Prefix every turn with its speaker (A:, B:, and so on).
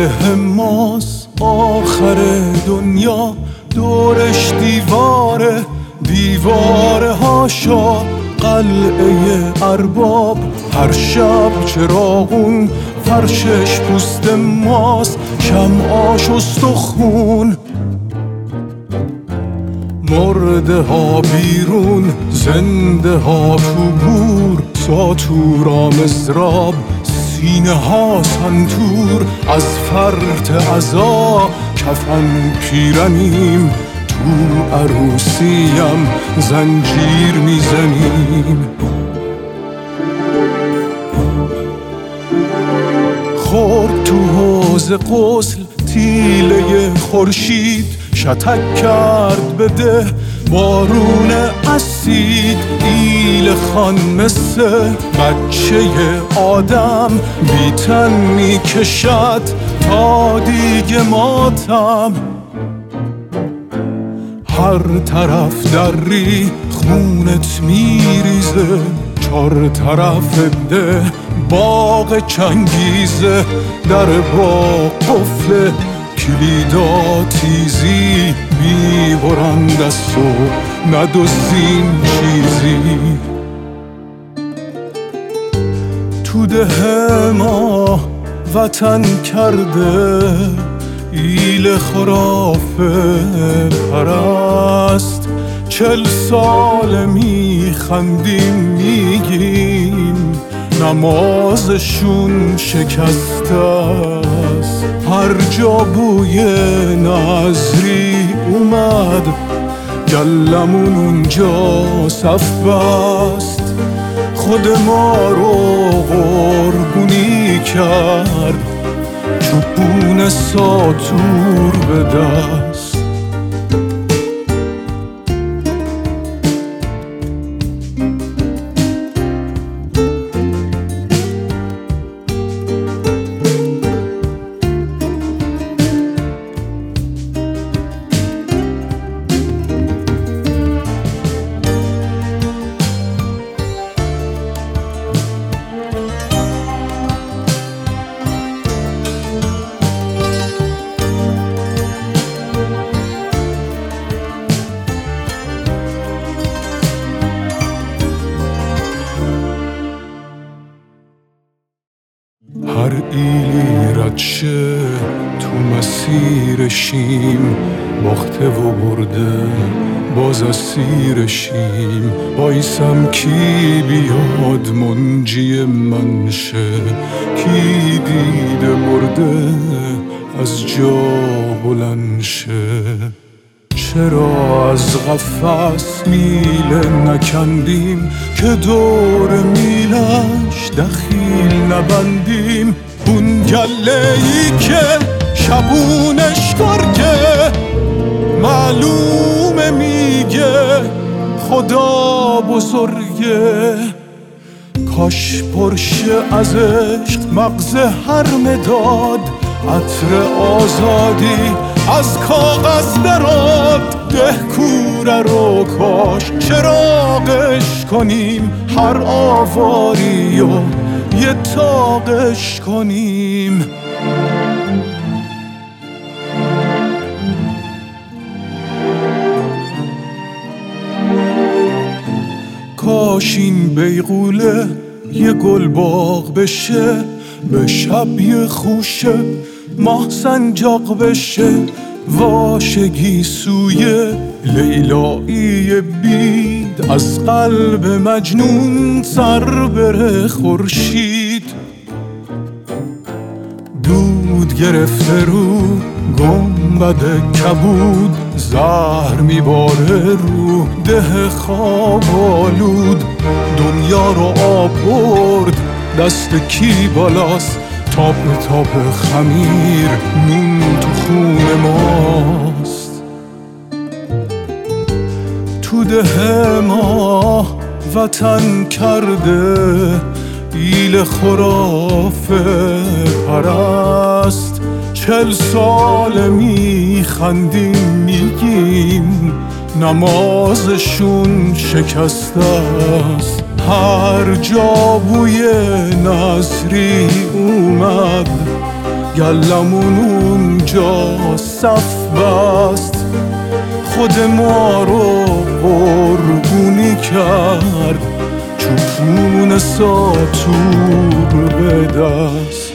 A: سجاده ماست آخر دنیا دورش دیواره دیواره هاشا قلعه ارباب هر شب چراغون فرشش پوست ماست شمعاش استخون. مرده ها بیرون زنده ها تو گور ساتورا مزراب سینه ها سنتور از فرط عذا کفن پیرنیم تو عروسیم زنجیر می‌زنیم. خورد تو حوز قسل تیله خورشید شتک کرد بده بارون اسید ایل خان مثل بچه آدم بیتن می‌کشد تا دیگه ماتم. هر طرف دری خونت میریزه چار طرف ده باغ چنگیزه. در با قفل کلیدا تیزی می‌برند از تو ندوزین چیزی. تو ده ما وطن کرده ایل خرافه پرست. چل سال میخندیم میگیم نمازشون شکسته. هر جا بوی نظری اومد گلمون اونجا صف بست خود ما رو قربونی کرد چوبون ساتور به دست. هر ایلی رد شه تو مسیرشیم باخته و برده باز اسیرشیم بایسم کی بیاد منجی من شه؟ کی دیده مرده از جا بلند شه؟ چرا از قفس میله نکندیم که دور میلش دخیل نبندیم؟ اون گله ای که شبونش گرگه معلومه میگه خدا بزرگه. کاش پرشه از عشق مغز هر مداد عطر آزادی از کاغذ دراد ده کوره رو کاش. چراغش کنیم هر آواری و یه تاقش کنیم. کاش این بیغوله یه گل باغ بشه به شب یه خوشه ماه سنجاق بشه واشگی سوی لیلایی بید. از قلب مجنون سر بره خورشید. دود گرفته رو گنبد کبود. زهر میباره رو ده خواب آلود. دنیا رو آب برد دست کی بالاست؟ تاپ تاپ خمیر نون تو خون ماست. تو ده ما وطن کرده ایل خرافه پرست. چل سال میخندیم میگیم نمازشون شکسته است. هر جا بوی نصری اومد گلمون اونجا صف بست. خود ما رو قربونی کرد چوپون ساتور به دست.